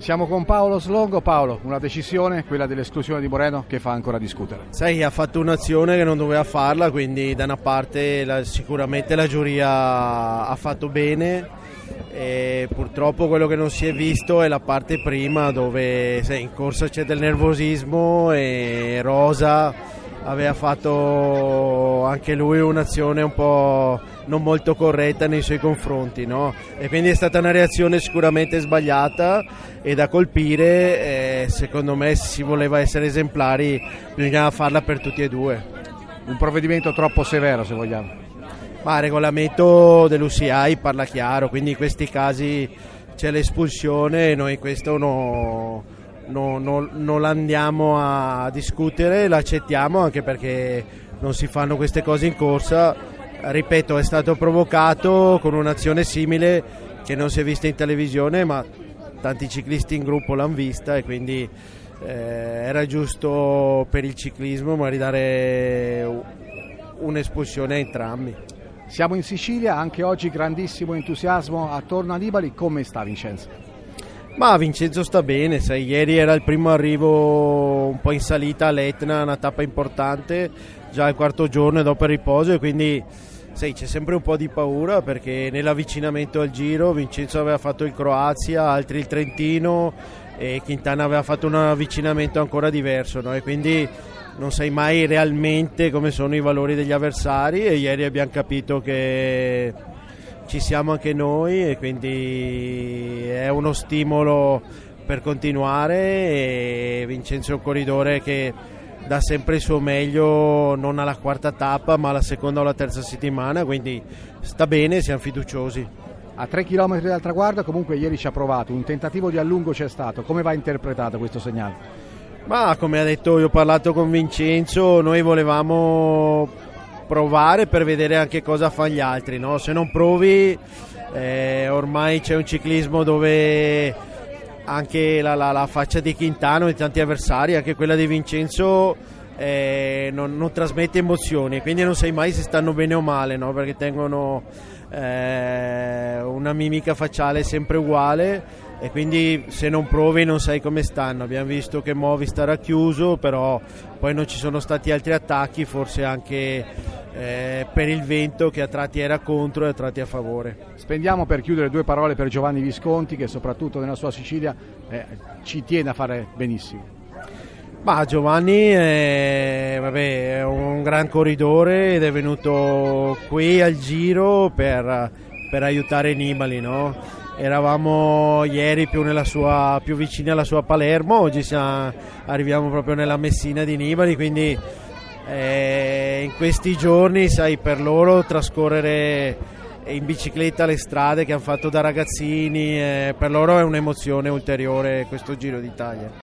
Siamo con Paolo Slongo. Paolo, una decisione, quella dell'esclusione di Moreno, che fa ancora discutere. Sai, ha fatto un'azione che non doveva farla, quindi da una parte la, sicuramente la giuria ha fatto bene. E purtroppo quello che non si è visto è la parte prima dove sai, in corsa c'è del nervosismo e Rosa aveva fatto anche lui un'azione un po' non molto corretta nei suoi confronti no? e quindi è stata una reazione sicuramente sbagliata e da colpire eh, secondo me se si voleva essere esemplari bisognava farla per tutti e due un provvedimento troppo severo se vogliamo ma il regolamento dell'UCI parla chiaro quindi in questi casi c'è l'espulsione e noi questo no no, no, non l'andiamo a discutere, l'accettiamo anche perché non si fanno queste cose in corsa. Ripeto, è stato provocato con un'azione simile che non si è vista in televisione, ma tanti ciclisti in gruppo l'hanno vista e quindi eh, era giusto per il ciclismo ma ridare un'espulsione a entrambi. Siamo in Sicilia, anche oggi grandissimo entusiasmo attorno a Nibali, come sta Vincenzo? Ma Vincenzo sta bene, sai, ieri era il primo arrivo un po' in salita all'Etna, una tappa importante, già il quarto giorno e dopo il riposo e quindi sai, c'è sempre un po' di paura perché nell'avvicinamento al giro Vincenzo aveva fatto il Croazia, altri il Trentino e Quintana aveva fatto un avvicinamento ancora diverso no? e quindi non sai mai realmente come sono i valori degli avversari e ieri abbiamo capito che ci siamo anche noi e quindi è uno stimolo per continuare e Vincenzo è un corridore che dà sempre il suo meglio non alla quarta tappa ma alla seconda o alla terza settimana quindi sta bene, siamo fiduciosi a 3 km dal traguardo comunque ieri ci ha provato un tentativo di allungo c'è stato come va interpretato questo segnale? ma come ha detto io ho parlato con Vincenzo noi volevamo provare per vedere anche cosa fanno gli altri, no? se non provi eh, ormai c'è un ciclismo dove anche la, la, la, faccia di Quintano e tanti avversari, anche quella di Vincenzo eh, non, non, trasmette emozioni, quindi non sai mai se stanno bene o male, no? perché tengono eh, una mimica facciale sempre uguale e quindi se non provi non sai come stanno. Abbiamo visto che Movistar ha chiuso, però poi non ci sono stati altri attacchi, forse anche eh, per il vento che a tratti era contro e a tratti a favore. Spendiamo per chiudere due parole per Giovanni Visconti che soprattutto nella sua Sicilia eh, ci tiene a fare benissimo. Ma Giovanni è, vabbè, è, un gran corridore ed è venuto qui al giro per, per aiutare Nibali. No? Eravamo ieri più, sua, più, vicini alla sua Palermo, oggi siamo, arriviamo proprio nella Messina di Nibali, quindi eh, in questi giorni sai, per loro trascorrere in bicicletta le strade che hanno fatto da ragazzini, eh, per loro è un'emozione ulteriore questo Giro d'Italia.